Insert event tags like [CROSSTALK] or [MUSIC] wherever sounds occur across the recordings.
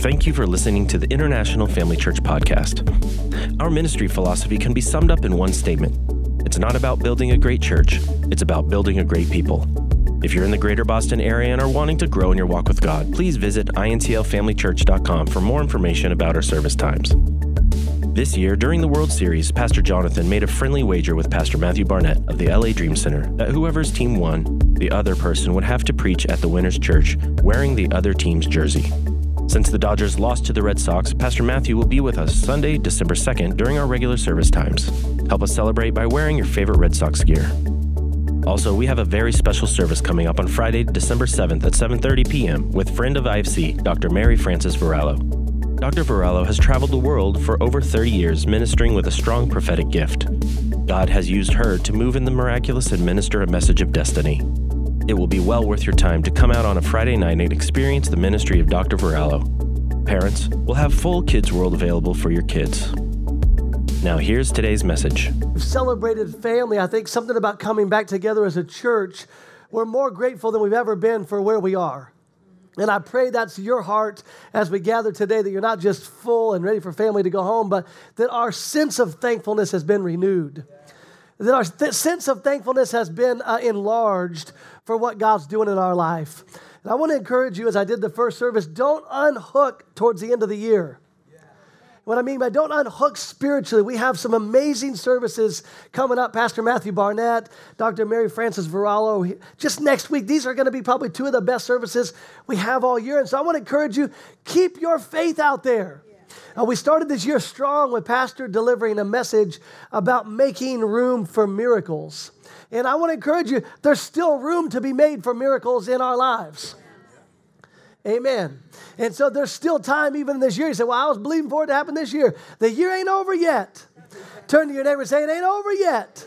Thank you for listening to the International Family Church podcast. Our ministry philosophy can be summed up in one statement it's not about building a great church, it's about building a great people. If you're in the greater Boston area and are wanting to grow in your walk with God, please visit intlfamilychurch.com for more information about our service times. This year, during the World Series, Pastor Jonathan made a friendly wager with Pastor Matthew Barnett of the LA Dream Center that whoever's team won, the other person would have to preach at the winner's church wearing the other team's jersey. Since the Dodgers lost to the Red Sox, Pastor Matthew will be with us Sunday, December 2nd during our regular service times. Help us celebrate by wearing your favorite Red Sox gear. Also, we have a very special service coming up on Friday, December 7th at 7:30 p.m. with friend of IFC, Dr. Mary Frances Varallo. Dr. Varallo has traveled the world for over 30 years ministering with a strong prophetic gift. God has used her to move in the miraculous and minister a message of destiny. It will be well worth your time to come out on a Friday night and experience the ministry of Dr. Varallo. Parents will have full Kids World available for your kids. Now, here's today's message. We've celebrated family. I think something about coming back together as a church. We're more grateful than we've ever been for where we are. And I pray that's your heart as we gather today, that you're not just full and ready for family to go home, but that our sense of thankfulness has been renewed. That our th- sense of thankfulness has been uh, enlarged for what God's doing in our life. And I want to encourage you, as I did the first service, don't unhook towards the end of the year. What I mean by don't unhook spiritually, we have some amazing services coming up. Pastor Matthew Barnett, Dr. Mary Frances Varallo, just next week. These are going to be probably two of the best services we have all year. And so I want to encourage you keep your faith out there. Uh, we started this year strong with Pastor delivering a message about making room for miracles. And I want to encourage you, there's still room to be made for miracles in our lives. Amen. And so there's still time even this year. You say, Well, I was believing for it to happen this year. The year ain't over yet. Turn to your neighbor and say, It ain't over yet.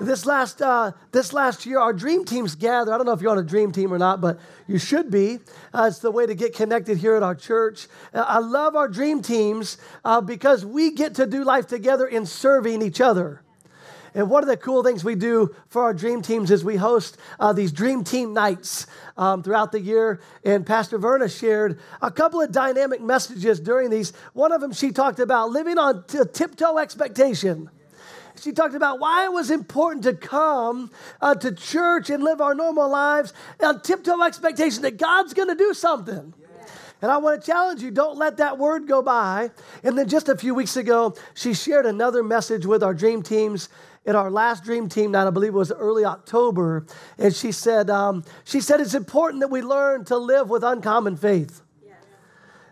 This last, uh, this last year, our dream teams gather. I don't know if you're on a dream team or not, but you should be. Uh, it's the way to get connected here at our church. Uh, I love our dream teams uh, because we get to do life together in serving each other. And one of the cool things we do for our dream teams is we host uh, these dream team nights um, throughout the year. And Pastor Verna shared a couple of dynamic messages during these. One of them, she talked about living on t- tiptoe expectation. She talked about why it was important to come uh, to church and live our normal lives on tiptoe expectation that God's going to do something. And I want to challenge you don't let that word go by. And then just a few weeks ago, she shared another message with our dream teams in our last dream team night, I believe it was early October, and she said, um, she said it's important that we learn to live with uncommon faith.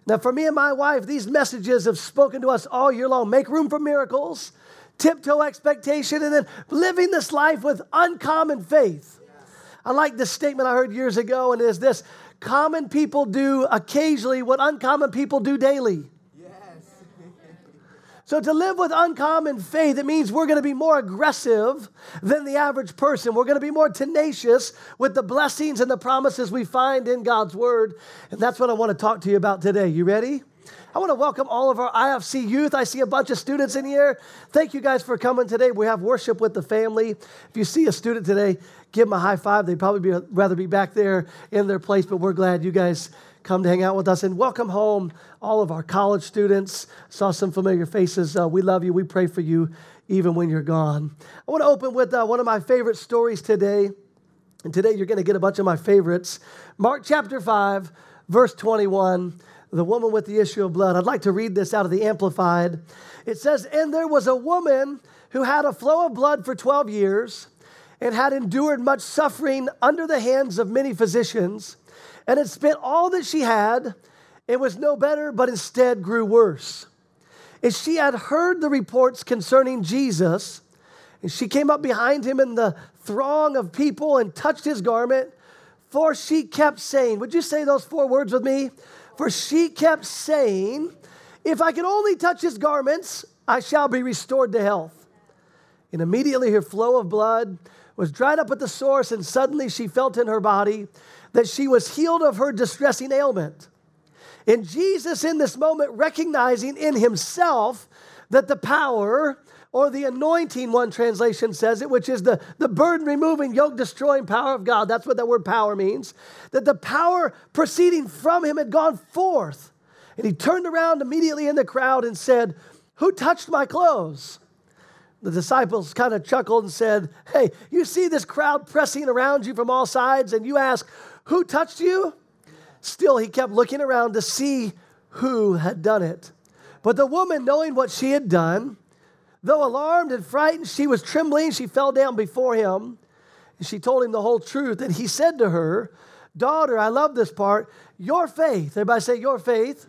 Now, for me and my wife, these messages have spoken to us all year long. Make room for miracles, tiptoe expectation, and then living this life with uncommon faith. I like this statement I heard years ago, and it is this common people do occasionally what uncommon people do daily. So, to live with uncommon faith, it means we're going to be more aggressive than the average person. We're going to be more tenacious with the blessings and the promises we find in God's Word. And that's what I want to talk to you about today. You ready? I want to welcome all of our IFC youth. I see a bunch of students in here. Thank you guys for coming today. We have worship with the family. If you see a student today, give them a high five. They'd probably be, rather be back there in their place, but we're glad you guys come to hang out with us. And welcome home all of our college students. Saw some familiar faces. Uh, we love you. We pray for you even when you're gone. I want to open with uh, one of my favorite stories today. And today you're going to get a bunch of my favorites. Mark chapter 5, verse 21, the woman with the issue of blood. I'd like to read this out of the Amplified. It says, And there was a woman who had a flow of blood for 12 years and had endured much suffering under the hands of many physicians and had spent all that she had and was no better, but instead grew worse. And she had heard the reports concerning Jesus, and she came up behind him in the throng of people and touched his garment, for she kept saying, Would you say those four words with me? For she kept saying, If I can only touch his garments, I shall be restored to health. And immediately her flow of blood was dried up at the source, and suddenly she felt in her body that she was healed of her distressing ailment. And Jesus, in this moment, recognizing in himself that the power or the anointing, one translation says it, which is the, the burden removing, yoke destroying power of God. That's what that word power means. That the power proceeding from him had gone forth. And he turned around immediately in the crowd and said, Who touched my clothes? The disciples kind of chuckled and said, Hey, you see this crowd pressing around you from all sides, and you ask, Who touched you? Still, he kept looking around to see who had done it. But the woman, knowing what she had done, though alarmed and frightened, she was trembling. She fell down before him. And she told him the whole truth. And he said to her, Daughter, I love this part, your faith, everybody say, Your faith.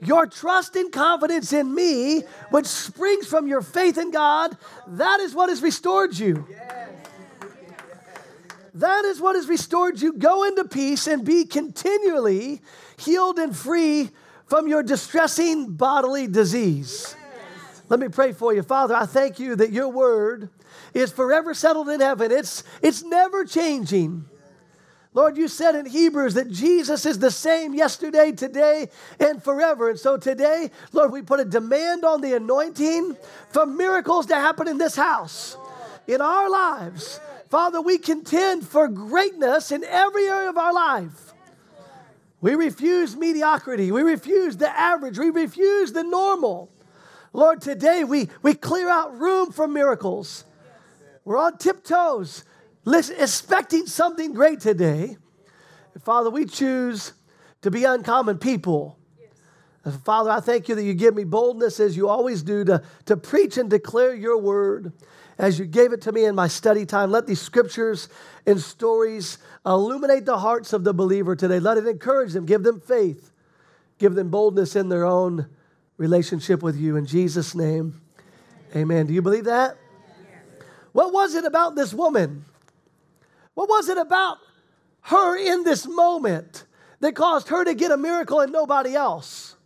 Your trust and confidence in me, which springs from your faith in God, that is what has restored you. That is what has restored you. Go into peace and be continually healed and free from your distressing bodily disease. Let me pray for you. Father, I thank you that your word is forever settled in heaven. It's, it's never changing. Lord, you said in Hebrews that Jesus is the same yesterday, today, and forever. And so today, Lord, we put a demand on the anointing for miracles to happen in this house, in our lives. Father, we contend for greatness in every area of our life. We refuse mediocrity. We refuse the average. We refuse the normal. Lord, today we, we clear out room for miracles. We're on tiptoes listen, expecting something great today. Father, we choose to be uncommon people. Father, I thank you that you give me boldness as you always do to, to preach and declare your word as you gave it to me in my study time. Let these scriptures and stories illuminate the hearts of the believer today. Let it encourage them, give them faith, give them boldness in their own relationship with you. In Jesus' name, amen. Do you believe that? What was it about this woman? What was it about her in this moment that caused her to get a miracle and nobody else?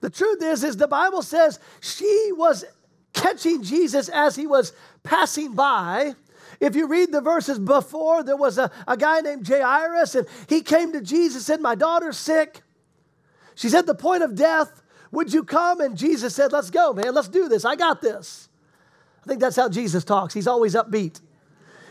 The truth is, is the Bible says she was catching Jesus as he was passing by. If you read the verses before, there was a, a guy named Jairus, and he came to Jesus and said, My daughter's sick. She's at the point of death. Would you come? And Jesus said, Let's go, man. Let's do this. I got this. I think that's how Jesus talks. He's always upbeat.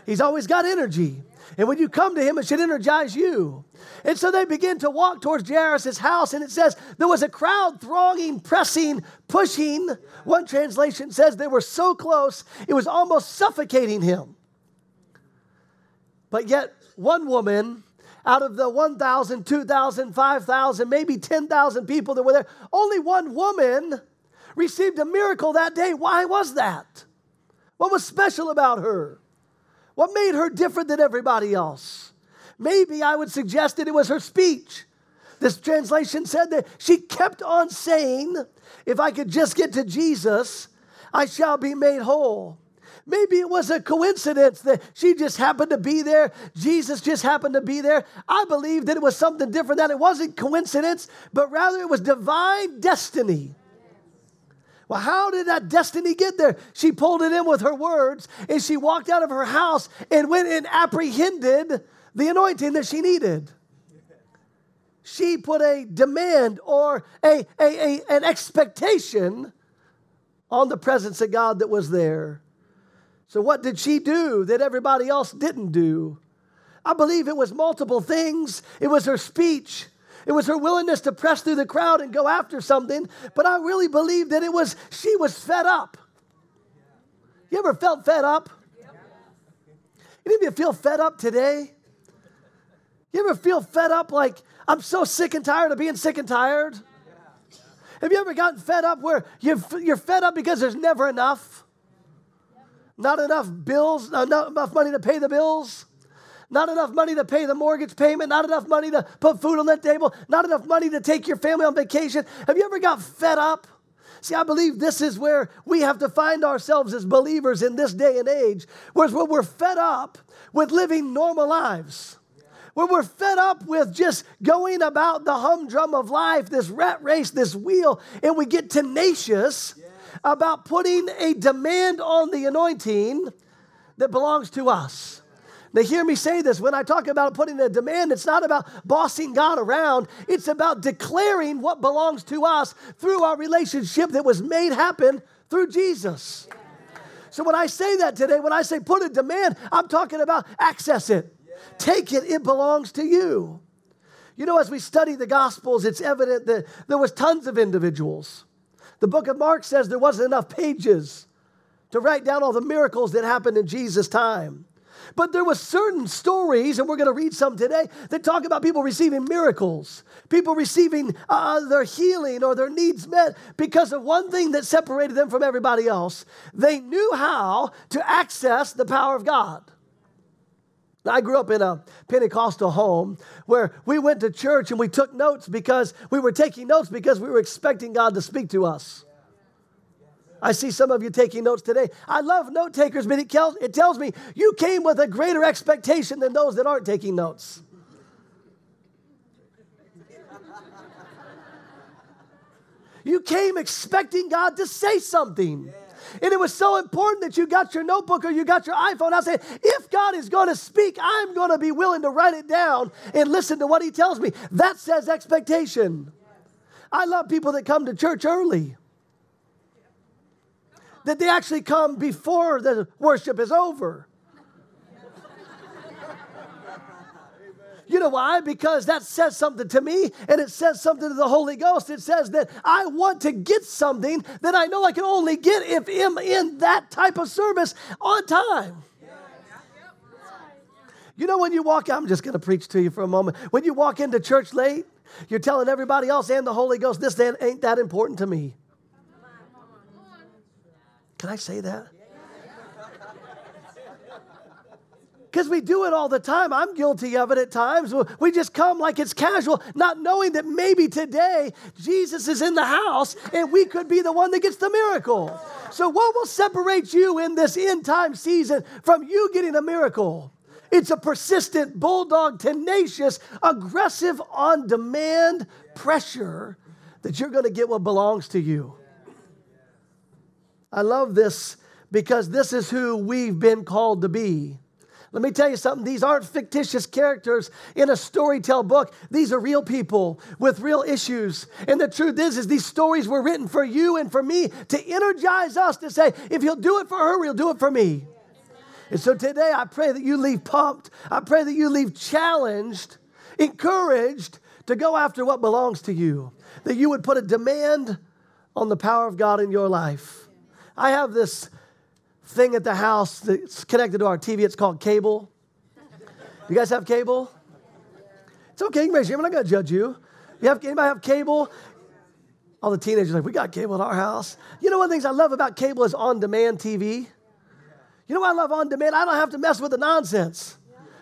He's always got energy. And when you come to him, it should energize you. And so they begin to walk towards Jairus' house, and it says there was a crowd thronging, pressing, pushing. One translation says they were so close, it was almost suffocating him. But yet, one woman out of the 1,000, 2,000, 5,000, maybe 10,000 people that were there, only one woman received a miracle that day. Why was that? What was special about her? What made her different than everybody else? Maybe I would suggest that it was her speech. This translation said that she kept on saying, If I could just get to Jesus, I shall be made whole. Maybe it was a coincidence that she just happened to be there. Jesus just happened to be there. I believe that it was something different, that it wasn't coincidence, but rather it was divine destiny. Well, how did that destiny get there? She pulled it in with her words and she walked out of her house and went and apprehended the anointing that she needed. She put a demand or a, a, a, an expectation on the presence of God that was there. So, what did she do that everybody else didn't do? I believe it was multiple things. It was her speech, it was her willingness to press through the crowd and go after something. But I really believe that it was she was fed up. You ever felt fed up? Any of you feel fed up today? You ever feel fed up like I'm so sick and tired of being sick and tired? Have you ever gotten fed up where you're fed up because there's never enough? Not enough bills, uh, not enough money to pay the bills? Not enough money to pay the mortgage payment, not enough money to put food on the table, not enough money to take your family on vacation. Have you ever got fed up? See, I believe this is where we have to find ourselves as believers in this day and age, whereas when we're fed up with living normal lives. Where we're fed up with just going about the humdrum of life, this rat race, this wheel, and we get tenacious about putting a demand on the anointing that belongs to us. Now, hear me say this. When I talk about putting a demand, it's not about bossing God around. It's about declaring what belongs to us through our relationship that was made happen through Jesus. So, when I say that today, when I say put a demand, I'm talking about access it, take it, it belongs to you. You know, as we study the Gospels, it's evident that there was tons of individuals. The book of Mark says there wasn't enough pages to write down all the miracles that happened in Jesus' time. But there were certain stories, and we're going to read some today, that talk about people receiving miracles, people receiving uh, their healing or their needs met because of one thing that separated them from everybody else. They knew how to access the power of God. I grew up in a Pentecostal home where we went to church and we took notes because we were taking notes because we were expecting God to speak to us. I see some of you taking notes today. I love note takers, but it tells, it tells me you came with a greater expectation than those that aren't taking notes. You came expecting God to say something. And it was so important that you got your notebook or you got your iPhone. I said, if God is going to speak, I'm going to be willing to write it down and listen to what He tells me. That says expectation. I love people that come to church early, that they actually come before the worship is over. You know why? Because that says something to me and it says something to the Holy Ghost. It says that I want to get something that I know I can only get if I'm in that type of service on time. You know, when you walk, I'm just going to preach to you for a moment. When you walk into church late, you're telling everybody else and the Holy Ghost, this ain't that important to me. Can I say that? because we do it all the time. I'm guilty of it at times. We just come like it's casual, not knowing that maybe today Jesus is in the house and we could be the one that gets the miracle. So, what will separate you in this end time season from you getting a miracle? It's a persistent, bulldog, tenacious, aggressive, on demand pressure that you're going to get what belongs to you. I love this because this is who we've been called to be. Let me tell you something. These aren't fictitious characters in a storytell book. These are real people with real issues. And the truth is, is these stories were written for you and for me to energize us to say, if he'll do it for her, he'll do it for me. And so today I pray that you leave pumped. I pray that you leave challenged, encouraged to go after what belongs to you. That you would put a demand on the power of God in your life. I have this thing at the house that's connected to our TV. It's called cable. You guys have cable? It's okay. You raise your. I'm not going to judge you. You have anybody have cable? All the teenagers like, we got cable at our house. You know one of the things I love about cable is on-demand TV. You know I love on demand? I don't have to mess with the nonsense.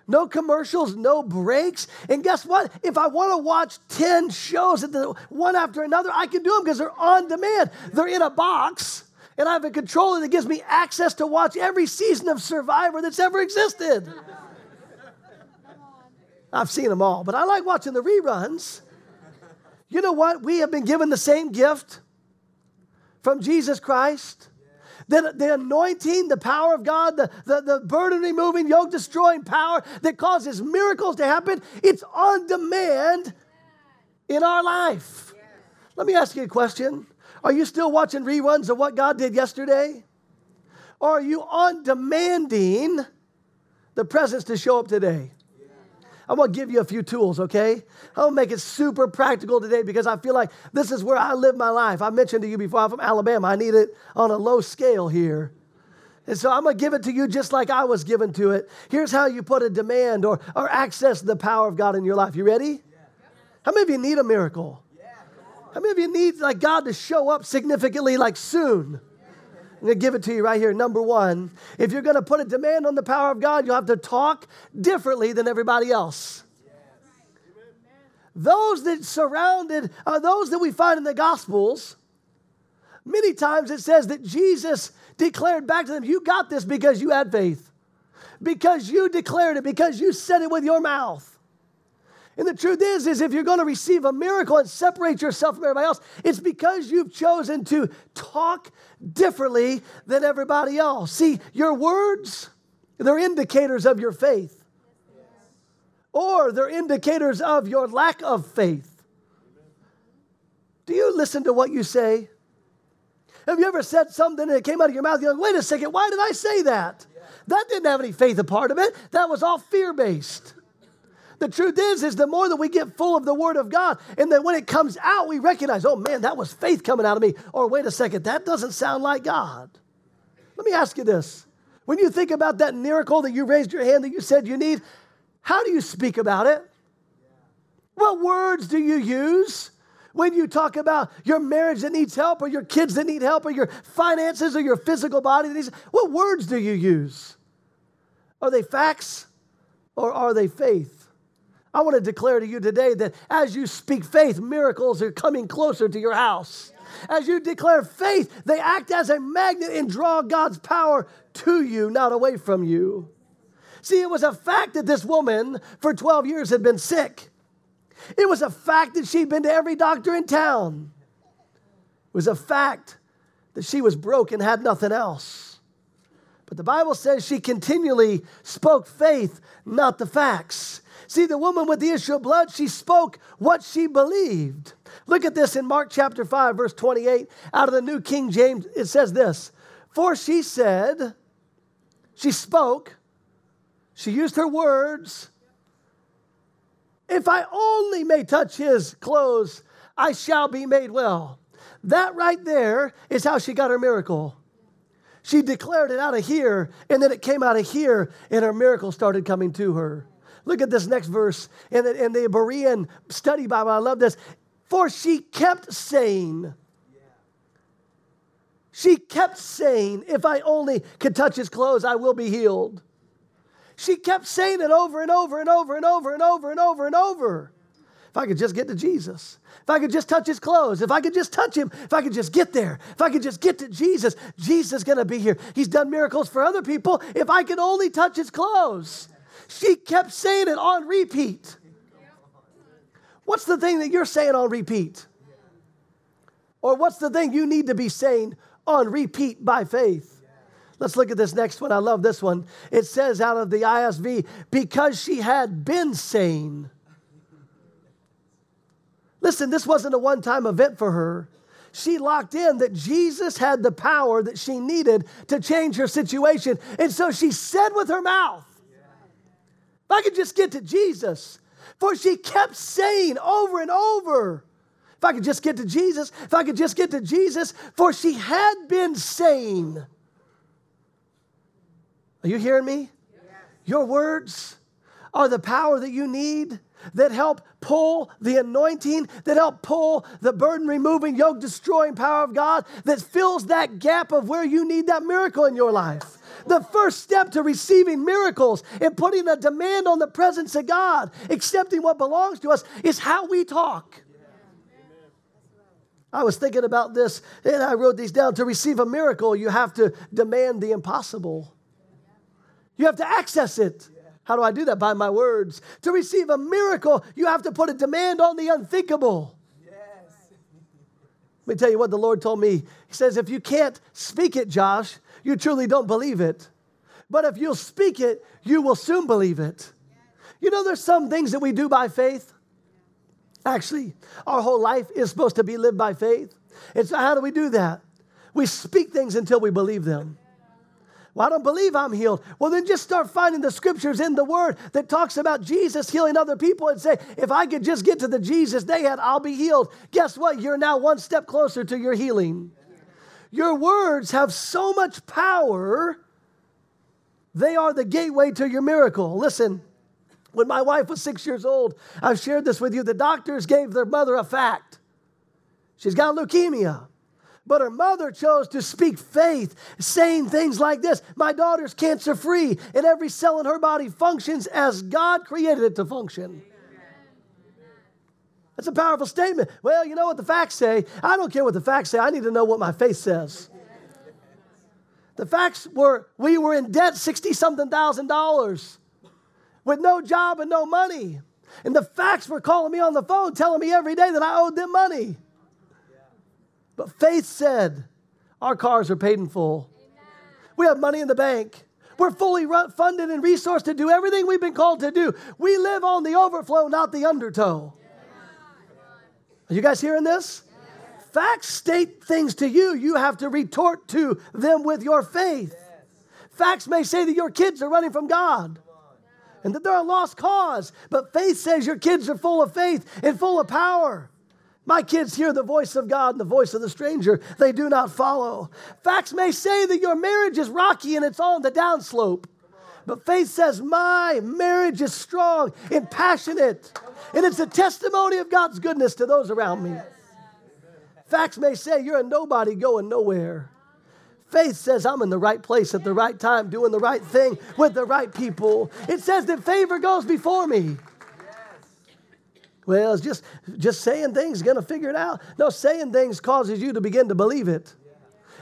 No commercials, no breaks. And guess what? If I want to watch 10 shows the one after another, I can do them because they're on demand. They're in a box and I have a controller that gives me access to watch every season of Survivor that's ever existed. I've seen them all, but I like watching the reruns. You know what? We have been given the same gift from Jesus Christ. The, the anointing, the power of God, the, the, the burden removing, yoke destroying power that causes miracles to happen, it's on demand in our life. Let me ask you a question. Are you still watching reruns of what God did yesterday? Or are you on demanding the presence to show up today? I'm gonna give you a few tools, okay? I'm gonna make it super practical today because I feel like this is where I live my life. I mentioned to you before, I'm from Alabama. I need it on a low scale here. And so I'm gonna give it to you just like I was given to it. Here's how you put a demand or, or access the power of God in your life. You ready? How many of you need a miracle? How many of you need like God to show up significantly, like soon? I'm going to give it to you right here. Number one, if you're going to put a demand on the power of God, you'll have to talk differently than everybody else. Those that surrounded, uh, those that we find in the Gospels, many times it says that Jesus declared back to them, You got this because you had faith, because you declared it, because you said it with your mouth. And the truth is, is if you're going to receive a miracle and separate yourself from everybody else, it's because you've chosen to talk differently than everybody else. See, your words, they're indicators of your faith. Or they're indicators of your lack of faith. Do you listen to what you say? Have you ever said something and it came out of your mouth? You're like, wait a second, why did I say that? That didn't have any faith a part of it. That was all fear based. The truth is, is the more that we get full of the Word of God, and then when it comes out, we recognize, oh man, that was faith coming out of me. Or wait a second, that doesn't sound like God. Let me ask you this. When you think about that miracle that you raised your hand that you said you need, how do you speak about it? What words do you use? When you talk about your marriage that needs help, or your kids that need help, or your finances, or your physical body that needs, what words do you use? Are they facts or are they faith? I want to declare to you today that as you speak faith, miracles are coming closer to your house. As you declare faith, they act as a magnet and draw God's power to you, not away from you. See, it was a fact that this woman for 12 years had been sick. It was a fact that she'd been to every doctor in town. It was a fact that she was broke and had nothing else. But the Bible says she continually spoke faith, not the facts. See, the woman with the issue of blood, she spoke what she believed. Look at this in Mark chapter 5, verse 28, out of the New King James. It says this For she said, she spoke, she used her words, if I only may touch his clothes, I shall be made well. That right there is how she got her miracle. She declared it out of here, and then it came out of here, and her miracle started coming to her. Look at this next verse in the, in the Berean study Bible. I love this. For she kept saying, she kept saying, If I only could touch his clothes, I will be healed. She kept saying it over and over and over and over and over and over and over. If I could just get to Jesus, if I could just touch his clothes, if I could just touch him, if I could just get there, if I could just get to Jesus, Jesus is going to be here. He's done miracles for other people. If I could only touch his clothes. She kept saying it on repeat. What's the thing that you're saying on repeat? Or what's the thing you need to be saying on repeat by faith? Let's look at this next one. I love this one. It says out of the ISV, because she had been sane. Listen, this wasn't a one time event for her. She locked in that Jesus had the power that she needed to change her situation. And so she said with her mouth, If I could just get to Jesus. For she kept saying over and over, If I could just get to Jesus, if I could just get to Jesus. For she had been saying, Are you hearing me? Your words are the power that you need that help pull the anointing, that help pull the burden removing, yoke destroying power of God that fills that gap of where you need that miracle in your life. The first step to receiving miracles and putting a demand on the presence of God, accepting what belongs to us, is how we talk. I was thinking about this and I wrote these down. To receive a miracle, you have to demand the impossible. You have to access it. How do I do that? By my words. To receive a miracle, you have to put a demand on the unthinkable. Yes. Let me tell you what the Lord told me. He says, if you can't speak it, Josh, you truly don't believe it. But if you'll speak it, you will soon believe it. You know, there's some things that we do by faith. Actually, our whole life is supposed to be lived by faith. And so, how do we do that? We speak things until we believe them. Well, I don't believe I'm healed. Well, then just start finding the scriptures in the Word that talks about Jesus healing other people and say, if I could just get to the Jesus they had, I'll be healed. Guess what? You're now one step closer to your healing. Your words have so much power, they are the gateway to your miracle. Listen, when my wife was six years old, I've shared this with you. The doctors gave their mother a fact. She's got leukemia. But her mother chose to speak faith, saying things like this My daughter's cancer free, and every cell in her body functions as God created it to function. That's a powerful statement. Well, you know what the facts say. I don't care what the facts say. I need to know what my faith says. The facts were we were in debt 60 something thousand dollars with no job and no money. And the facts were calling me on the phone telling me every day that I owed them money. But faith said, Our cars are paid in full. We have money in the bank. We're fully funded and resourced to do everything we've been called to do. We live on the overflow, not the undertow. Are you guys hearing this? Facts state things to you. You have to retort to them with your faith. Facts may say that your kids are running from God. and that they're a lost cause. But faith says your kids are full of faith and full of power. My kids hear the voice of God and the voice of the stranger. They do not follow. Facts may say that your marriage is rocky and it's on the downslope. But faith says, My marriage is strong and passionate, and it's a testimony of God's goodness to those around me. Facts may say you're a nobody going nowhere. Faith says I'm in the right place at the right time, doing the right thing with the right people. It says that favor goes before me. Well, it's just, just saying things going to figure it out. No, saying things causes you to begin to believe it.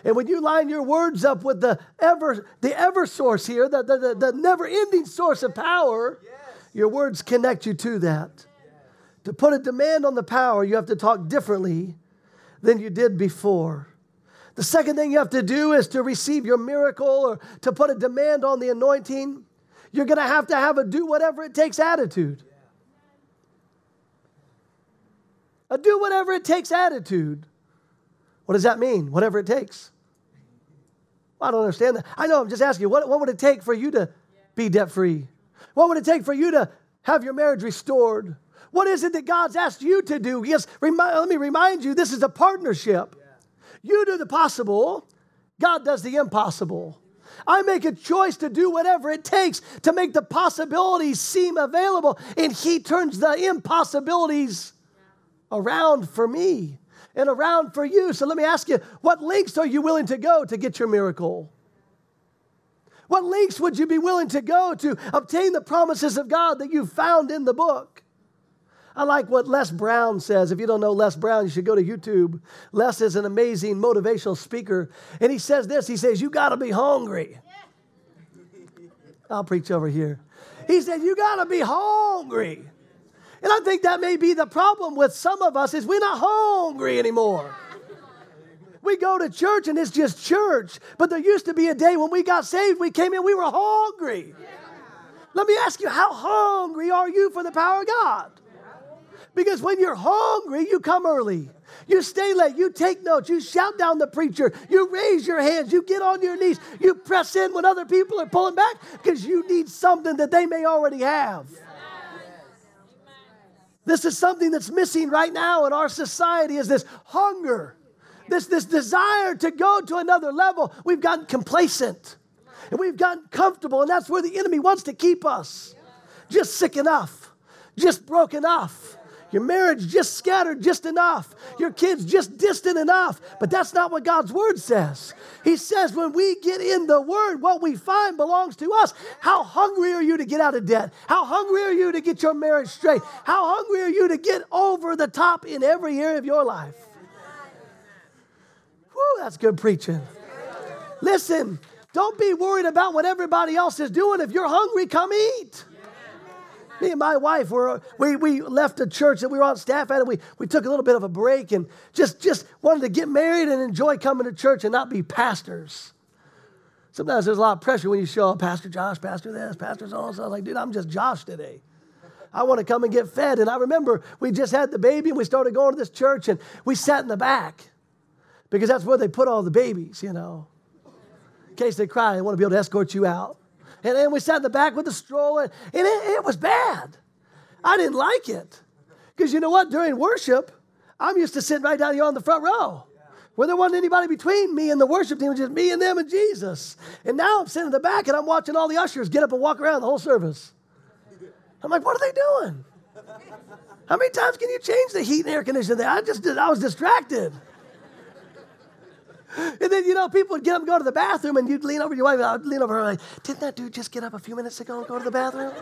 And when you line your words up with the ever, the ever source here, the, the, the, the never ending source of power, your words connect you to that. To put a demand on the power, you have to talk differently than you did before. The second thing you have to do is to receive your miracle or to put a demand on the anointing. You're going to have to have a do whatever it takes attitude. A do whatever it takes attitude. What does that mean? Whatever it takes. I don't understand that. I know, I'm just asking you, what, what would it take for you to be debt free? What would it take for you to have your marriage restored? What is it that God's asked you to do? Yes, remind, let me remind you this is a partnership. You do the possible, God does the impossible. I make a choice to do whatever it takes to make the possibilities seem available, and He turns the impossibilities around for me and around for you. So let me ask you, what lengths are you willing to go to get your miracle? What lengths would you be willing to go to obtain the promises of God that you found in the book? I like what Les Brown says. If you don't know Les Brown, you should go to YouTube. Les is an amazing motivational speaker. And he says this he says, You got to be hungry. I'll preach over here. He said, You got to be hungry. And I think that may be the problem with some of us is we're not hungry anymore. We go to church and it's just church. But there used to be a day when we got saved, we came in, we were hungry. Let me ask you, how hungry are you for the power of God? Because when you're hungry, you come early. You stay late. You take notes. You shout down the preacher. You raise your hands. You get on your knees. You press in when other people are pulling back because you need something that they may already have. This is something that's missing right now in our society is this hunger, this, this desire to go to another level. We've gotten complacent and we've gotten comfortable, and that's where the enemy wants to keep us. Just sick enough, just broke enough your marriage just scattered just enough. Your kids just distant enough. But that's not what God's word says. He says when we get in the word, what we find belongs to us. How hungry are you to get out of debt? How hungry are you to get your marriage straight? How hungry are you to get over the top in every area of your life? Whew, that's good preaching. Listen, don't be worried about what everybody else is doing. If you're hungry, come eat. Me and my wife were we, we left a church that we were on staff at, and we, we took a little bit of a break and just just wanted to get married and enjoy coming to church and not be pastors. Sometimes there's a lot of pressure when you show up, Pastor Josh, Pastor this, Pastor so and so. Like, dude, I'm just Josh today. I want to come and get fed. And I remember we just had the baby and we started going to this church and we sat in the back because that's where they put all the babies, you know. In case they cry, they want to be able to escort you out. And then we sat in the back with the stroller, and it, it was bad. I didn't like it. Because you know what? During worship, I'm used to sitting right down here on the front row where there wasn't anybody between me and the worship team, it was just me and them and Jesus. And now I'm sitting in the back and I'm watching all the ushers get up and walk around the whole service. I'm like, what are they doing? How many times can you change the heat and air conditioning? I just I was distracted. And then, you know, people would get up and go to the bathroom, and you'd lean over your wife, and I'd lean over her, like, didn't that dude just get up a few minutes ago and go to the bathroom?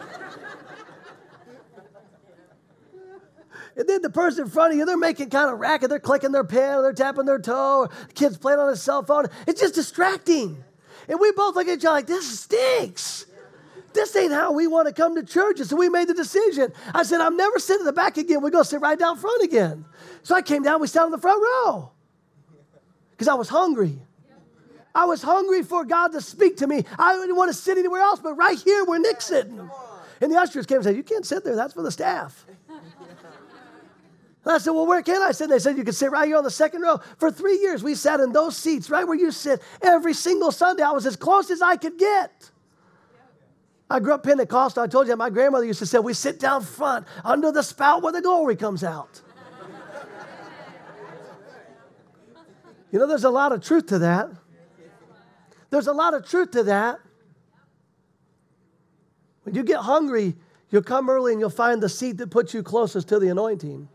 And then the person in front of you, they're making kind of racket. They're clicking their pen, they're tapping their toe, the kid's playing on his cell phone. It's just distracting. And we both look at each other like, this stinks. This ain't how we want to come to church. And so we made the decision. I said, I'm never sitting in the back again. We're going to sit right down front again. So I came down, we sat in the front row because I was hungry. I was hungry for God to speak to me. I didn't want to sit anywhere else, but right here where Nick's sitting. And the ushers came and said, You can't sit there, that's for the staff. And I said, Well, where can I sit? And They said, You can sit right here on the second row. For three years, we sat in those seats right where you sit every single Sunday. I was as close as I could get. I grew up Pentecostal. I told you my grandmother used to say, We sit down front under the spout where the glory comes out. You know, there's a lot of truth to that. There's a lot of truth to that. When you get hungry, you'll come early and you'll find the seat that puts you closest to the anointing.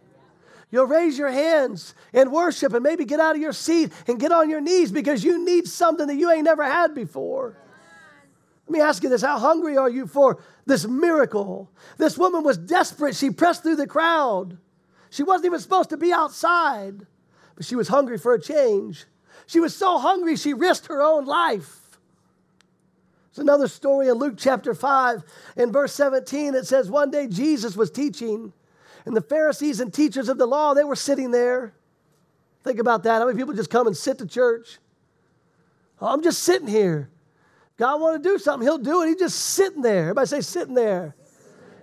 You'll raise your hands and worship and maybe get out of your seat and get on your knees because you need something that you ain't never had before. Let me ask you this how hungry are you for this miracle? This woman was desperate. She pressed through the crowd. She wasn't even supposed to be outside, but she was hungry for a change. She was so hungry, she risked her own life. There's another story in Luke chapter 5, in verse 17. It says, One day Jesus was teaching, and the Pharisees and teachers of the law, they were sitting there. Think about that. How many people just come and sit to church? Oh, I'm just sitting here. God want to do something, He'll do it. He's just sitting there. Everybody say, sitting there.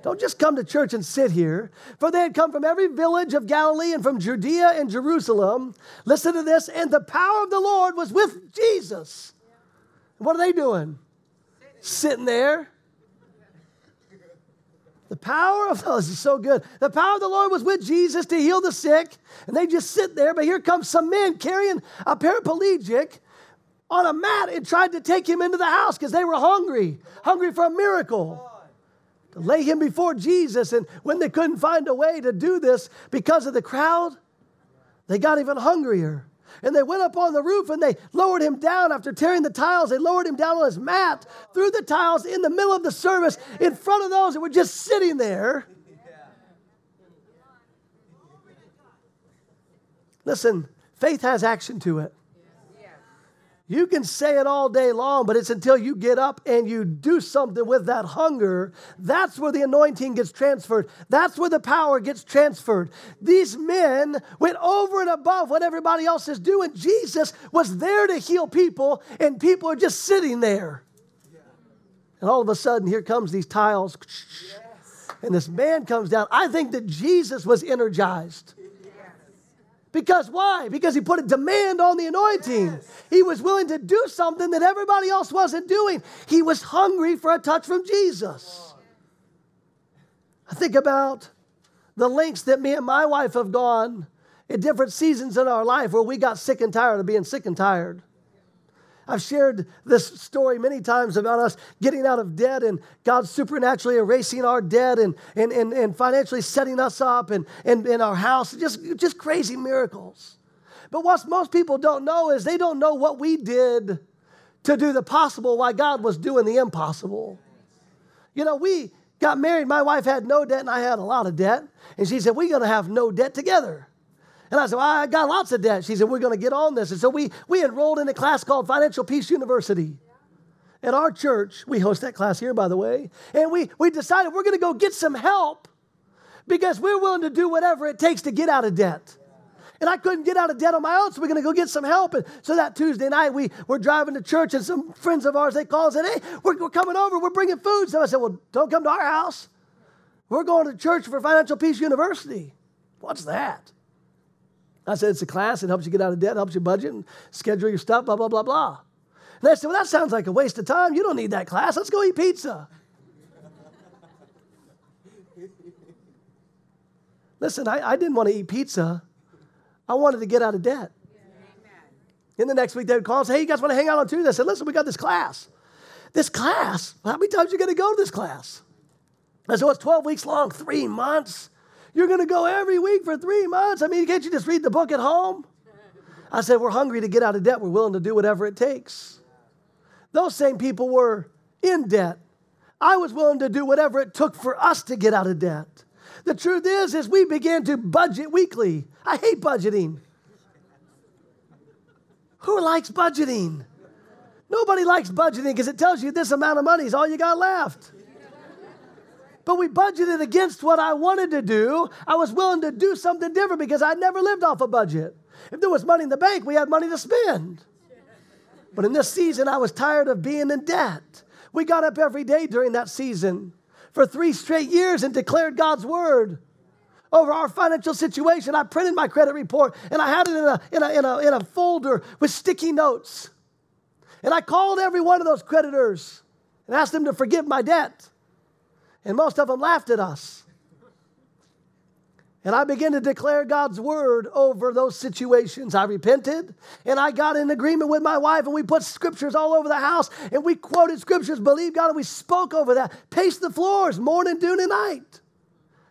Don't just come to church and sit here. For they had come from every village of Galilee and from Judea and Jerusalem. Listen to this. And the power of the Lord was with Jesus. What are they doing? Sitting there. The power of [LAUGHS] oh, this is so good. The power of the Lord was with Jesus to heal the sick, and they just sit there. But here comes some men carrying a paraplegic on a mat and tried to take him into the house because they were hungry, hungry for a miracle. Lay him before Jesus. And when they couldn't find a way to do this because of the crowd, they got even hungrier. And they went up on the roof and they lowered him down after tearing the tiles. They lowered him down on his mat through the tiles in the middle of the service in front of those that were just sitting there. Listen, faith has action to it. You can say it all day long, but it's until you get up and you do something with that hunger. That's where the anointing gets transferred. That's where the power gets transferred. These men went over and above what everybody else is doing. Jesus was there to heal people, and people are just sitting there. And all of a sudden, here comes these tiles. And this man comes down. I think that Jesus was energized. Because why? Because he put a demand on the anointing. Yes. He was willing to do something that everybody else wasn't doing. He was hungry for a touch from Jesus. I think about the lengths that me and my wife have gone at different seasons in our life where we got sick and tired of being sick and tired. I've shared this story many times about us getting out of debt and God supernaturally erasing our debt and, and, and, and financially setting us up and, and in our house. Just, just crazy miracles. But what most people don't know is they don't know what we did to do the possible while God was doing the impossible. You know, we got married. My wife had no debt and I had a lot of debt. And she said, We're going to have no debt together. And I said, well, I got lots of debt. She said, we're going to get on this. And so we, we enrolled in a class called Financial Peace University. At our church, we host that class here, by the way. And we, we decided we're going to go get some help because we're willing to do whatever it takes to get out of debt. And I couldn't get out of debt on my own, so we're going to go get some help. And so that Tuesday night, we were driving to church, and some friends of ours, they called and said, hey, we're, we're coming over. We're bringing food. So I said, well, don't come to our house. We're going to church for Financial Peace University. What's that? I said, it's a class. It helps you get out of debt, helps you budget and schedule your stuff, blah, blah, blah, blah. And they said, well, that sounds like a waste of time. You don't need that class. Let's go eat pizza. Listen, I, I, didn't want to eat pizza. I wanted to get out of debt. In the next week, they would call and say, hey, you guys want to hang out on Tuesday? I said, listen, we got this class. This class? How many times are you going to go to this class? I said, well, it's 12 weeks long, three months. You're going to go every week for three months. I mean, can't you just read the book at home? I said, We're hungry to get out of debt. We're willing to do whatever it takes. Those same people were in debt. I was willing to do whatever it took for us to get out of debt. The truth is, is we began to budget weekly. I hate budgeting. Who likes budgeting? Nobody likes budgeting because it tells you this amount of money is all you got left but we budgeted against what I wanted to do. I was willing to do something different because I'd never lived off a budget. If there was money in the bank, we had money to spend. But in this season, I was tired of being in debt. We got up every day during that season for three straight years and declared God's word over our financial situation. I printed my credit report and I had it in a, in a, in a, in a folder with sticky notes. And I called every one of those creditors and asked them to forgive my debt. And most of them laughed at us. And I began to declare God's word over those situations. I repented and I got in agreement with my wife, and we put scriptures all over the house and we quoted scriptures, believed God, and we spoke over that. Paced the floors morning, noon, and night.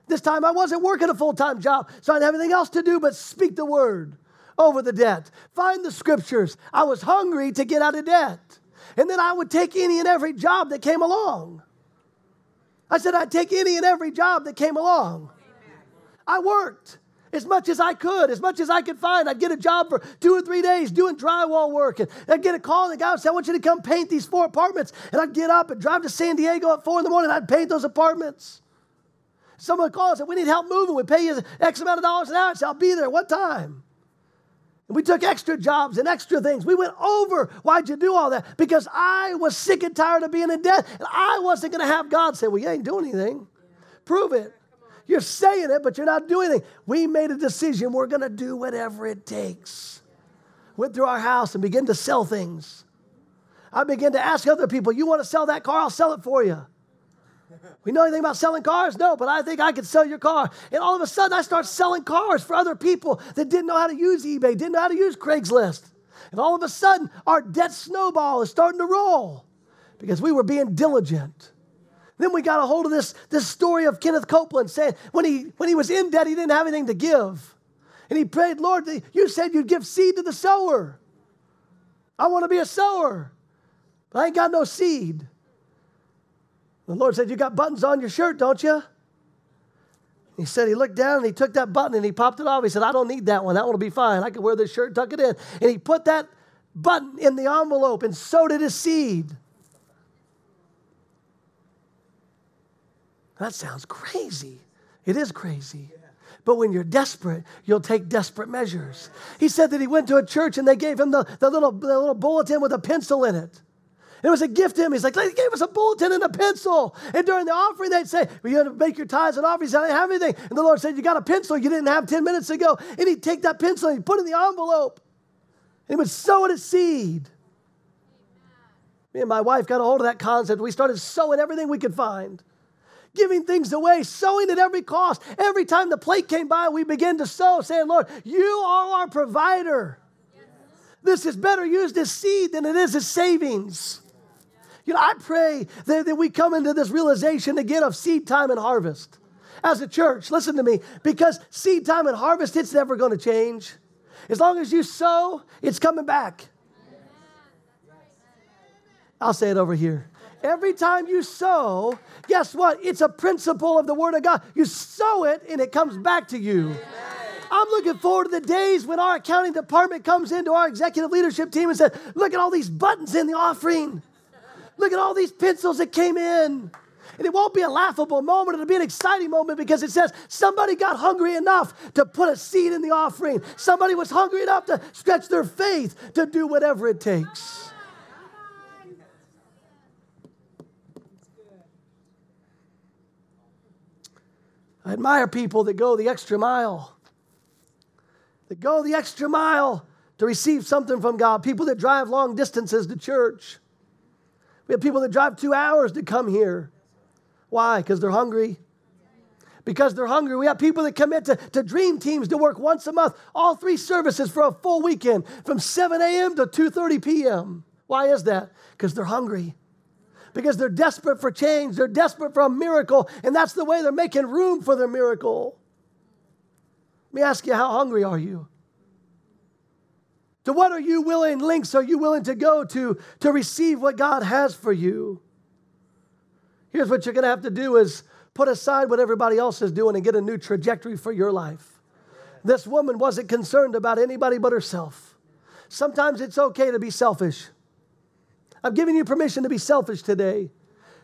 This time I wasn't working a full time job, so I didn't have anything else to do but speak the word over the debt. Find the scriptures. I was hungry to get out of debt. And then I would take any and every job that came along. I said I'd take any and every job that came along. I worked as much as I could, as much as I could find. I'd get a job for two or three days doing drywall work. And I'd get a call, and the guy would say, I want you to come paint these four apartments. And I'd get up and drive to San Diego at four in the morning, and I'd paint those apartments. Someone called and said, We need help moving. We pay you X amount of dollars an hour. I said, I'll be there. What time? And we took extra jobs and extra things. We went over. Why'd you do all that? Because I was sick and tired of being in debt, and I wasn't going to have God say, Well, you ain't doing anything. Prove it. You're saying it, but you're not doing anything. We made a decision. We're going to do whatever it takes. Went through our house and began to sell things. I began to ask other people, You want to sell that car? I'll sell it for you. We know anything about selling cars? No, but I think I could sell your car. And all of a sudden, I start selling cars for other people that didn't know how to use eBay, didn't know how to use Craigslist. And all of a sudden, our debt snowball is starting to roll because we were being diligent. Then we got a hold of this, this story of Kenneth Copeland saying when he, when he was in debt, he didn't have anything to give. And he prayed, Lord, you said you'd give seed to the sower. I want to be a sower, but I ain't got no seed. The Lord said, You got buttons on your shirt, don't you? He said he looked down and he took that button and he popped it off. He said, I don't need that one. That one will be fine. I can wear this shirt, tuck it in. And he put that button in the envelope and so did his seed. That sounds crazy. It is crazy. But when you're desperate, you'll take desperate measures. He said that he went to a church and they gave him the, the, little, the little bulletin with a pencil in it. It was a gift to him. He's like, they gave us a bulletin and a pencil. And during the offering, they'd say, you got to make your tithes and offerings. I didn't have anything. And the Lord said, You got a pencil you didn't have 10 minutes ago. And he'd take that pencil and he'd put it in the envelope. And he would sow it as seed. Me and my wife got a hold of that concept. We started sowing everything we could find giving things away, sowing at every cost. Every time the plate came by, we began to sow, saying, Lord, you are our provider. This is better used as seed than it is as savings. You know, I pray that, that we come into this realization again of seed time and harvest. As a church, listen to me, because seed time and harvest, it's never going to change. As long as you sow, it's coming back. I'll say it over here. Every time you sow, guess what? It's a principle of the Word of God. You sow it and it comes back to you. I'm looking forward to the days when our accounting department comes into our executive leadership team and says, Look at all these buttons in the offering. Look at all these pencils that came in. And it won't be a laughable moment, it'll be an exciting moment because it says somebody got hungry enough to put a seed in the offering. Somebody was hungry enough to stretch their faith to do whatever it takes. I admire people that go the extra mile, that go the extra mile to receive something from God, people that drive long distances to church. We have people that drive two hours to come here. Why? Because they're hungry. Because they're hungry. We have people that commit to, to dream teams to work once a month, all three services for a full weekend from 7 a.m. to 2:30 p.m. Why is that? Because they're hungry because they're desperate for change, they're desperate for a miracle, and that's the way they're making room for their miracle. Let me ask you, how hungry are you? To what are you willing, links are you willing to go to to receive what God has for you? Here's what you're going to have to do is put aside what everybody else is doing and get a new trajectory for your life. This woman wasn't concerned about anybody but herself. Sometimes it's okay to be selfish. I'm giving you permission to be selfish today.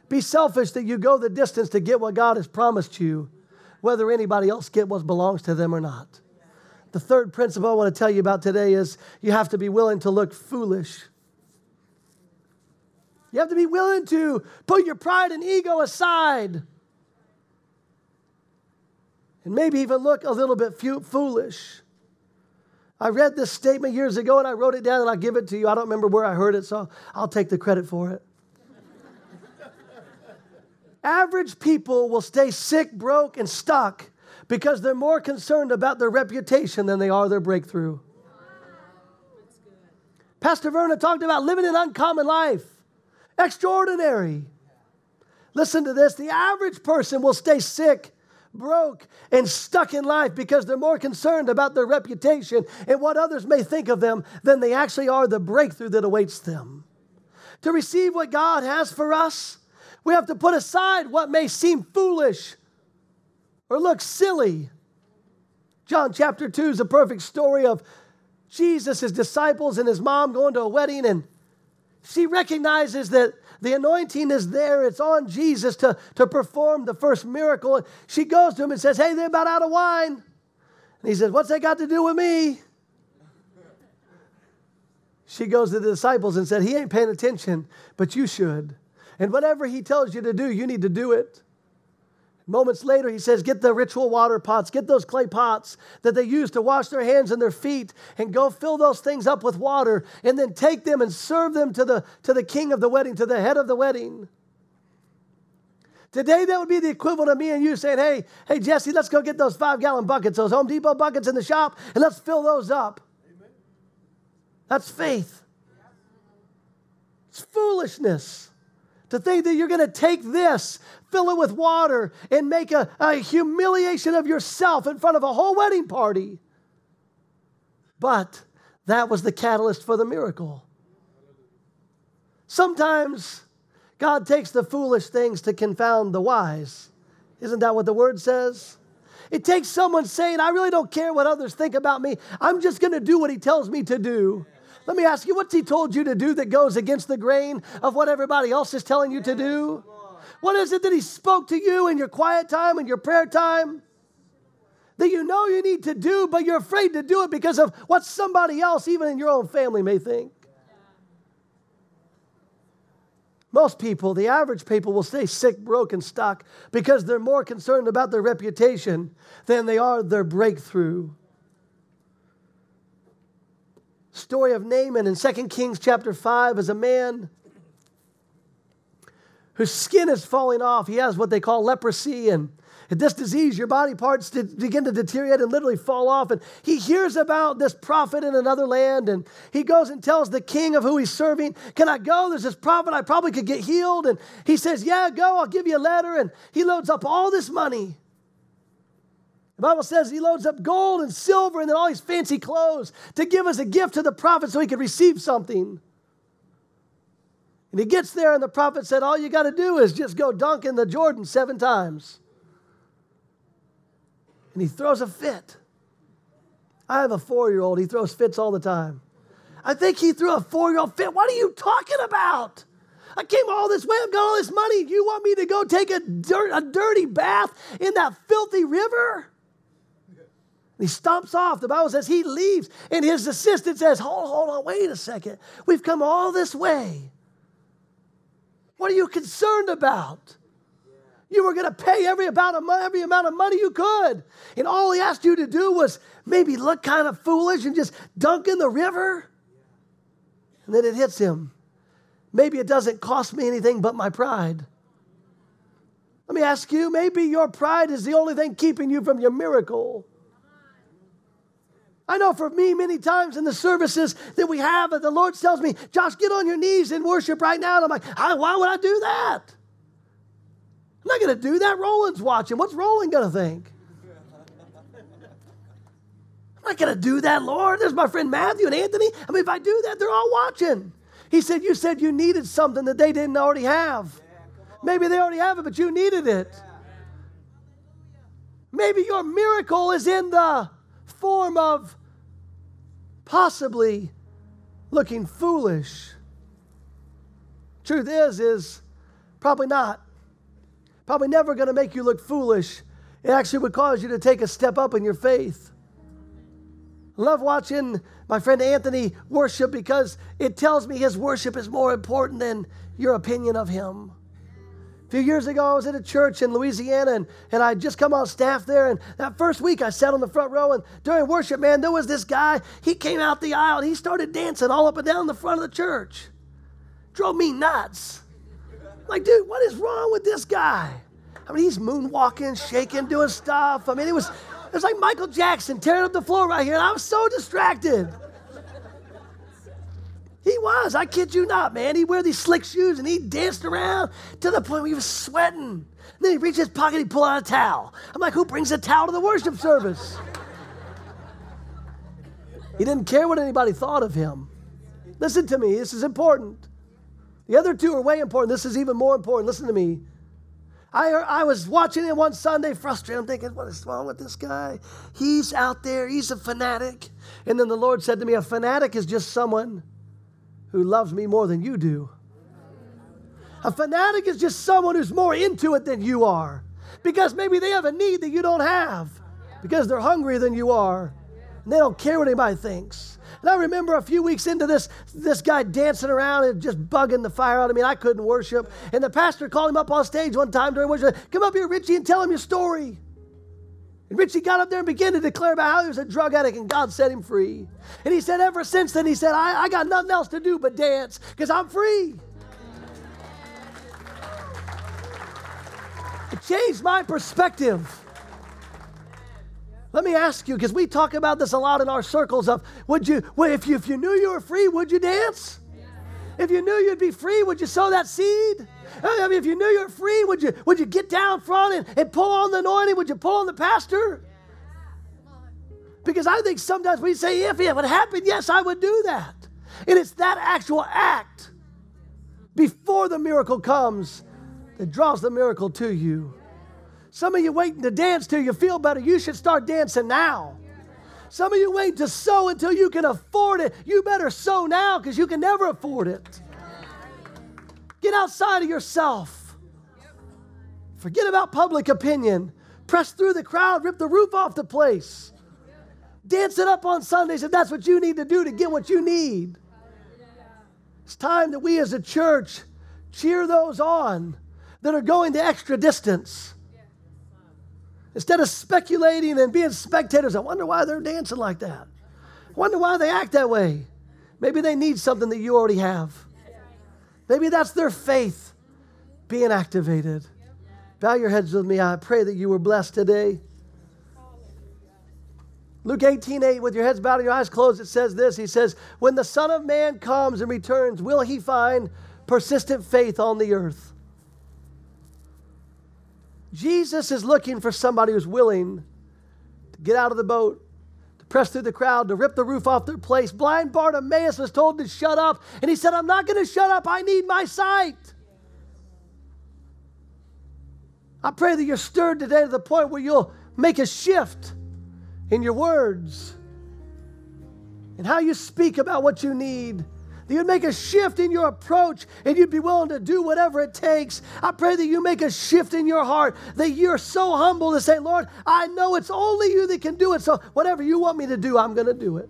Be selfish that you go the distance to get what God has promised you, whether anybody else get what belongs to them or not. The third principle I want to tell you about today is you have to be willing to look foolish. You have to be willing to put your pride and ego aside. And maybe even look a little bit foolish. I read this statement years ago and I wrote it down and I'll give it to you. I don't remember where I heard it, so I'll take the credit for it. Average people will stay sick, broke, and stuck because they're more concerned about their reputation than they are their breakthrough. Pastor Verna talked about living an uncommon life, extraordinary. Listen to this the average person will stay sick, broke, and stuck in life because they're more concerned about their reputation and what others may think of them than they actually are the breakthrough that awaits them. To receive what God has for us, we have to put aside what may seem foolish or look silly. John chapter 2 is a perfect story of Jesus, his disciples, and his mom going to a wedding, and she recognizes that the anointing is there. It's on Jesus to, to perform the first miracle. She goes to him and says, Hey, they're about out of wine. And he says, What's that got to do with me? She goes to the disciples and said, He ain't paying attention, but you should. And whatever he tells you to do, you need to do it. Moments later, he says, Get the ritual water pots, get those clay pots that they use to wash their hands and their feet, and go fill those things up with water, and then take them and serve them to the, to the king of the wedding, to the head of the wedding. Today, that would be the equivalent of me and you saying, Hey, hey, Jesse, let's go get those five gallon buckets, those Home Depot buckets in the shop, and let's fill those up. Amen. That's faith. It's foolishness to think that you're going to take this, fill it with water, and make a, a humiliation of yourself in front of a whole wedding party. But that was the catalyst for the miracle. Sometimes God takes the foolish things to confound the wise. Isn't that what the word says? It takes someone saying, I really don't care what others think about me. I'm just going to do what he tells me to do. Let me ask you, what's he told you to do that goes against the grain of what everybody else is telling you to do? What is it that he spoke to you in your quiet time and your prayer time? That you know you need to do, but you're afraid to do it because of what somebody else, even in your own family, may think. Most people, the average people, will stay sick, broken, stuck because they're more concerned about their reputation than they are their breakthrough story of Naaman in 2 Kings chapter 5 is a man whose skin is falling off. He has what they call leprosy, and this disease, your body parts begin to deteriorate and literally fall off. And he hears about this prophet in another land, and he goes and tells the king of who he's serving, Can I go? There's this prophet, I probably could get healed. And he says, Yeah, go, I'll give you a letter. And he loads up all this money. The Bible says he loads up gold and silver and then all these fancy clothes to give as a gift to the prophet so he could receive something. And he gets there, and the prophet said, All you got to do is just go dunk in the Jordan seven times. And he throws a fit. I have a four year old, he throws fits all the time. I think he threw a four year old fit. What are you talking about? I came all this way, I've got all this money. You want me to go take a, dirt, a dirty bath in that filthy river? He stomps off. The Bible says he leaves, and his assistant says, Hold, hold on, wait a second. We've come all this way. What are you concerned about? You were going to pay every money, every amount of money you could. And all he asked you to do was maybe look kind of foolish and just dunk in the river. And then it hits him. Maybe it doesn't cost me anything but my pride. Let me ask you maybe your pride is the only thing keeping you from your miracle. I know for me, many times in the services that we have, the Lord tells me, Josh, get on your knees and worship right now. And I'm like, why would I do that? I'm not going to do that. Roland's watching. What's Roland going to think? I'm not going to do that, Lord. There's my friend Matthew and Anthony. I mean, if I do that, they're all watching. He said, You said you needed something that they didn't already have. Maybe they already have it, but you needed it. Maybe your miracle is in the form of possibly looking foolish. Truth is, is probably not. Probably never going to make you look foolish. It actually would cause you to take a step up in your faith. Love watching my friend Anthony worship because it tells me his worship is more important than your opinion of him few years ago, I was at a church in Louisiana and, and I just come on staff there. And that first week, I sat on the front row. And during worship, man, there was this guy. He came out the aisle and he started dancing all up and down the front of the church. Drove me nuts. like, dude, what is wrong with this guy? I mean, he's moonwalking, shaking, doing stuff. I mean, it was, it was like Michael Jackson tearing up the floor right here, and I was so distracted. He was, I kid you not, man. He'd wear these slick shoes and he danced around to the point where he was sweating. And then he reached his pocket, he pulled out a towel. I'm like, who brings a towel to the worship service? He didn't care what anybody thought of him. Listen to me, this is important. The other two are way important. This is even more important. Listen to me. I, I was watching him one Sunday, frustrated. I'm thinking, what is wrong with this guy? He's out there, he's a fanatic. And then the Lord said to me, a fanatic is just someone who loves me more than you do. A fanatic is just someone who's more into it than you are because maybe they have a need that you don't have because they're hungrier than you are and they don't care what anybody thinks. And I remember a few weeks into this, this guy dancing around and just bugging the fire out of me. And I couldn't worship. And the pastor called him up on stage one time during worship. Come up here, Richie, and tell him your story. And Richie got up there and began to declare about how he was a drug addict and God set him free. And he said, ever since then, he said, I, I got nothing else to do but dance because I'm free. It changed my perspective. Let me ask you, because we talk about this a lot in our circles of would you, if you if you knew you were free, would you dance? If you knew you'd be free, would you sow that seed? I mean, if you knew you were free, would you, would you get down front and, and pull on the anointing? Would you pull on the pastor? Because I think sometimes we say, if it would happen, yes, I would do that. And it's that actual act before the miracle comes that draws the miracle to you. Some of you waiting to dance till you feel better. You should start dancing now. Some of you wait to sow until you can afford it. You better sow now because you can never afford it. Get outside of yourself. Forget about public opinion. Press through the crowd, rip the roof off the place. Dance it up on Sundays if that's what you need to do to get what you need. It's time that we as a church cheer those on that are going the extra distance. Instead of speculating and being spectators, I wonder why they're dancing like that. I wonder why they act that way. Maybe they need something that you already have. Maybe that's their faith being activated. Bow your heads with me. I pray that you were blessed today. Luke 18, 8, with your heads bowed and your eyes closed, it says this. He says, When the Son of Man comes and returns, will he find persistent faith on the earth? Jesus is looking for somebody who's willing to get out of the boat, to press through the crowd, to rip the roof off their place. Blind Bartimaeus was told to shut up, and he said, I'm not going to shut up. I need my sight. I pray that you're stirred today to the point where you'll make a shift in your words and how you speak about what you need that you'd make a shift in your approach and you'd be willing to do whatever it takes. I pray that you make a shift in your heart, that you're so humble to say, Lord, I know it's only you that can do it. So whatever you want me to do, I'm going to do it.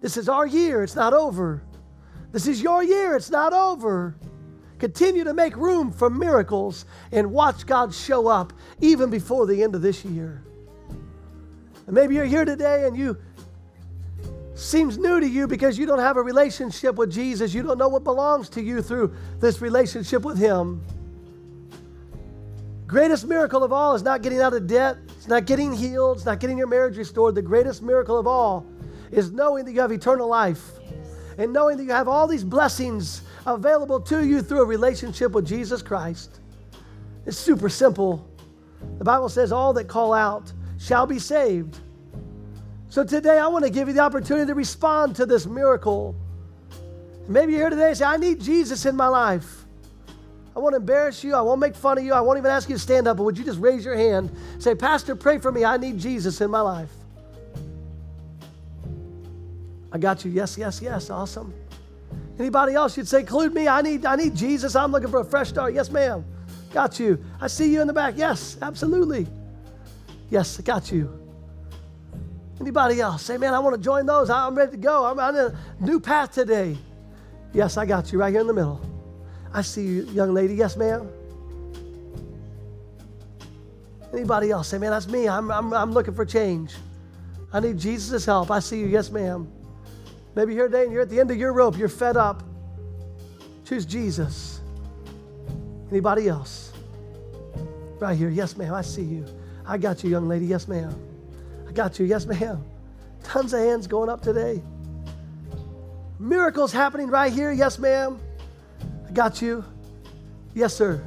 This is our year, it's not over. This is your year, it's not over. Continue to make room for miracles and watch God show up even before the end of this year. And maybe you're here today and you seems new to you because you don't have a relationship with Jesus. You don't know what belongs to you through this relationship with Him. Greatest miracle of all is not getting out of debt, it's not getting healed, it's not getting your marriage restored. The greatest miracle of all is knowing that you have eternal life and knowing that you have all these blessings available to you through a relationship with Jesus Christ. It's super simple. The Bible says, All that call out shall be saved. So today I want to give you the opportunity to respond to this miracle. Maybe you're here today and say, I need Jesus in my life. I won't embarrass you. I won't make fun of you. I won't even ask you to stand up, but would you just raise your hand? Say, Pastor, pray for me. I need Jesus in my life. I got you. Yes, yes, yes. Awesome. Anybody else? You'd say, include me. I need, I need Jesus. I'm looking for a fresh start. Yes, ma'am. Got you. I see you in the back. Yes, absolutely. Yes, I got you. Anybody else? Say, man, I want to join those. I'm ready to go. I'm on a new path today. Yes, I got you right here in the middle. I see you, young lady. Yes, ma'am. Anybody else? Say, man, that's me. I'm, I'm, I'm looking for change. I need Jesus' help. I see you. Yes, ma'am. Maybe you're here today and you're at the end of your rope. You're fed up. Choose Jesus. Anybody else? Right here. Yes, ma'am. I see you. I got you, young lady. Yes, ma'am. Got you. Yes, ma'am. Tons of hands going up today. Miracles happening right here. Yes, ma'am. I got you. Yes, sir.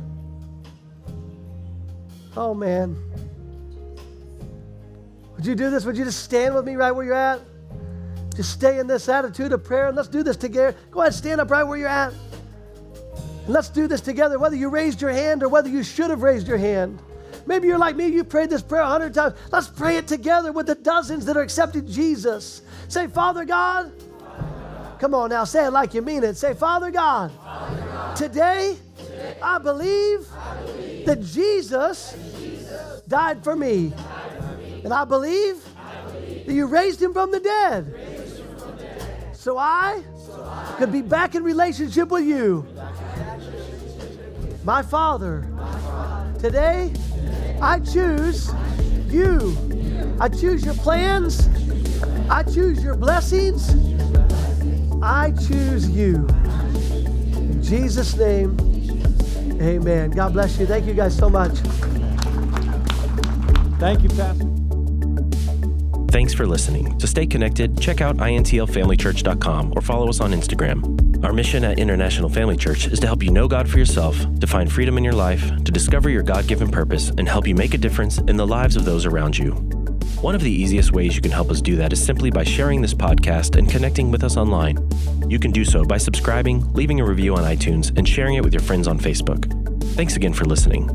Oh, man. Would you do this? Would you just stand with me right where you're at? Just stay in this attitude of prayer and let's do this together. Go ahead, stand up right where you're at. And let's do this together, whether you raised your hand or whether you should have raised your hand. Maybe you're like me, you prayed this prayer a hundred times. Let's pray it together with the dozens that are accepting Jesus. Say, Father God. Come on now, say it like you mean it. Say, Father God. Today, I, believe that Jesus, died, for me. And I believe, that you raised him from the dead. So I could be back in relationship with you. My Father, My Father. Today, I choose you. I choose your plans. I choose your blessings. I choose you. In Jesus' name, amen. God bless you. Thank you guys so much. Thank you, Pastor. Thanks for listening. To stay connected, check out intlfamilychurch.com or follow us on Instagram. Our mission at International Family Church is to help you know God for yourself, to find freedom in your life, to discover your God given purpose, and help you make a difference in the lives of those around you. One of the easiest ways you can help us do that is simply by sharing this podcast and connecting with us online. You can do so by subscribing, leaving a review on iTunes, and sharing it with your friends on Facebook. Thanks again for listening.